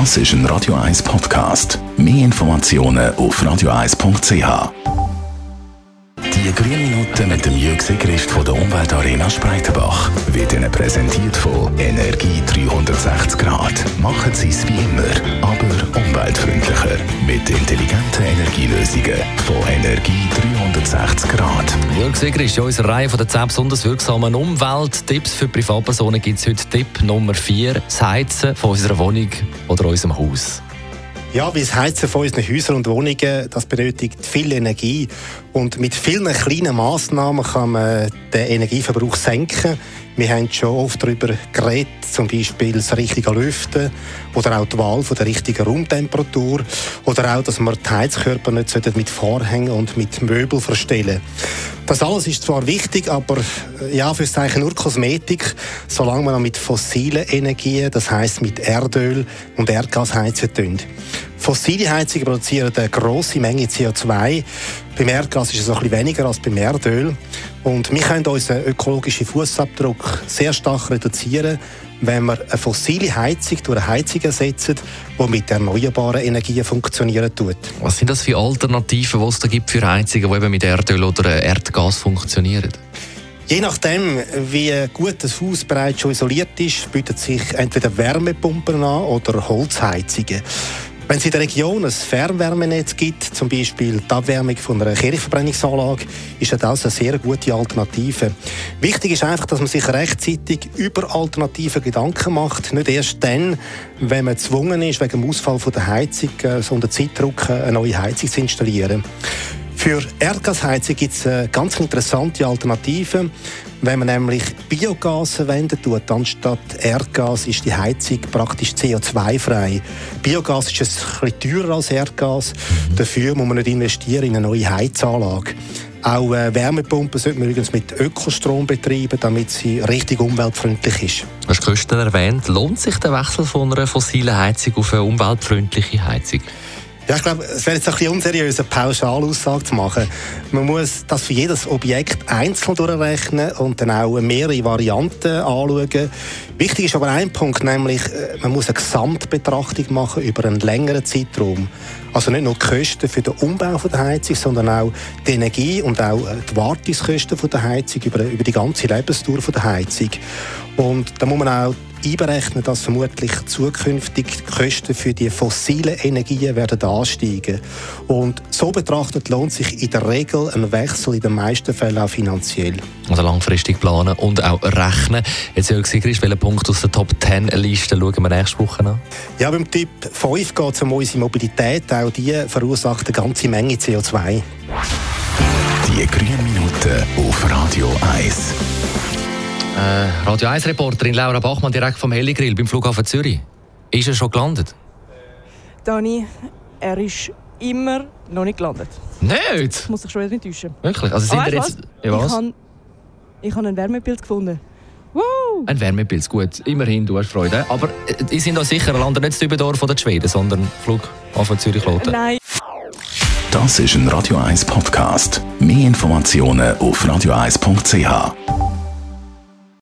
Das ist ein Radio 1 Podcast. Mehr Informationen auf radio1.ch. Die grünen Minuten mit dem Jürg Christ von der Umweltarena Spreitenbach wird Ihnen präsentiert von Energie 360 Grad. Machen Sie es wie immer, aber umweltfreundlicher. Mit intelligenten Energielösungen von Energie 360 Grad. Jörg Sigrist, in unserer Reihe von den 10 besonders wirksamen Umwelttipps für Privatpersonen gibt es heute Tipp Nummer 4, das Heizen von unserer Wohnung oder unserem Haus. Ja, wie das Heizen von unseren Häusern und Wohnungen, das benötigt viel Energie. Und mit vielen kleinen Massnahmen kann man den Energieverbrauch senken. Wir haben schon oft darüber geredet, zum Beispiel das richtige Lüften oder auch die Wahl von der richtigen Raumtemperatur oder auch, dass man die Heizkörper nicht mit Vorhängen und mit Möbeln verstellen Das alles ist zwar wichtig, aber äh, ja, für Zeichen nur Kosmetik, solange man mit fossilen Energien, das heißt mit Erdöl und Erdgas heizen tun. Fossile Heizungen produzieren eine grosse Menge CO2. Beim Erdgas ist es ein bisschen weniger als beim Erdöl. Und wir können unseren ökologischen Fußabdruck sehr stark reduzieren, wenn wir eine fossile Heizung durch eine Heizung ersetzen, die mit erneuerbaren Energien funktionieren tut. Was sind das für Alternativen, die es da gibt für Heizungen, die eben mit Erdöl oder Erdgas funktionieren? Je nachdem, wie gut das Haus bereits schon isoliert ist, bietet sich entweder Wärmepumpen an oder Holzheizungen. Wenn es in der Region ein Fernwärmenetz gibt, zum Beispiel die Abwärmung von einer Kirchverbrennungsanlage, ist das eine sehr gute Alternative. Wichtig ist einfach, dass man sich rechtzeitig über Alternativen Gedanken macht. Nicht erst dann, wenn man gezwungen ist, wegen dem Ausfall von der Heizung äh, so unter Zeitdruck eine neue Heizung zu installieren. Für Erdgasheizung gibt es eine ganz interessante Alternative. Wenn man nämlich Biogas verwenden tut, anstatt Erdgas, ist die Heizung praktisch CO2-frei. Biogas ist ein bisschen teurer als Erdgas. Dafür muss man nicht investieren in eine neue Heizanlage. Auch äh, Wärmepumpen sollte man übrigens mit Ökostrom betreiben, damit sie richtig umweltfreundlich ist. Du hast Kosten erwähnt. Lohnt sich der Wechsel von einer fossilen Heizung auf eine umweltfreundliche Heizung? Ja, ich glaube, es wäre jetzt ein bisschen unseriös, eine Pauschalaussage zu machen. Man muss das für jedes Objekt einzeln durchrechnen und dann auch mehrere Varianten anschauen. Wichtig ist aber ein Punkt, nämlich äh, man muss eine Gesamtbetrachtung machen über einen längeren Zeitraum. Also nicht nur die Kosten für den Umbau der Heizung, sondern auch die Energie und auch äh, die Wartungskosten der Heizung über, über die ganze Lebensdauer der Heizung. Und da muss man auch einberechnen, dass vermutlich zukünftig die Kosten für die fossilen Energien werden ansteigen. Und so betrachtet lohnt sich in der Regel ein Wechsel in den meisten Fällen auch finanziell. Also langfristig planen und auch rechnen. Jetzt Jörg Sigris, welchen Punkt aus der Top 10 Liste schauen wir nächste Woche an? Ja, beim Typ 5 geht es um unsere Mobilität. Auch die verursacht eine ganze Menge CO2. Die grünen Minuten auf Radio 1. Äh, Radio 1 Reporterin Laura Bachmann direkt vom Helligrill beim Flughafen Zürich. Ist er schon gelandet? Dani, er ist immer noch nicht gelandet. Nicht? Ich muss dich schon wieder nicht täuschen. Wirklich? Also sind wir weißt jetzt... du Ja, was? was? Ich habe ich habe ein Wärmebild gefunden. Woo! Ein Wärmebild, gut. Immerhin, du hast Freude. Aber äh, die sind doch sicher, er landet nicht in Dübendorf oder in Schweden, sondern Flughafen Zürich-Loten. Nein. Das ist ein Radio 1 Podcast. Mehr Informationen auf radio1.ch.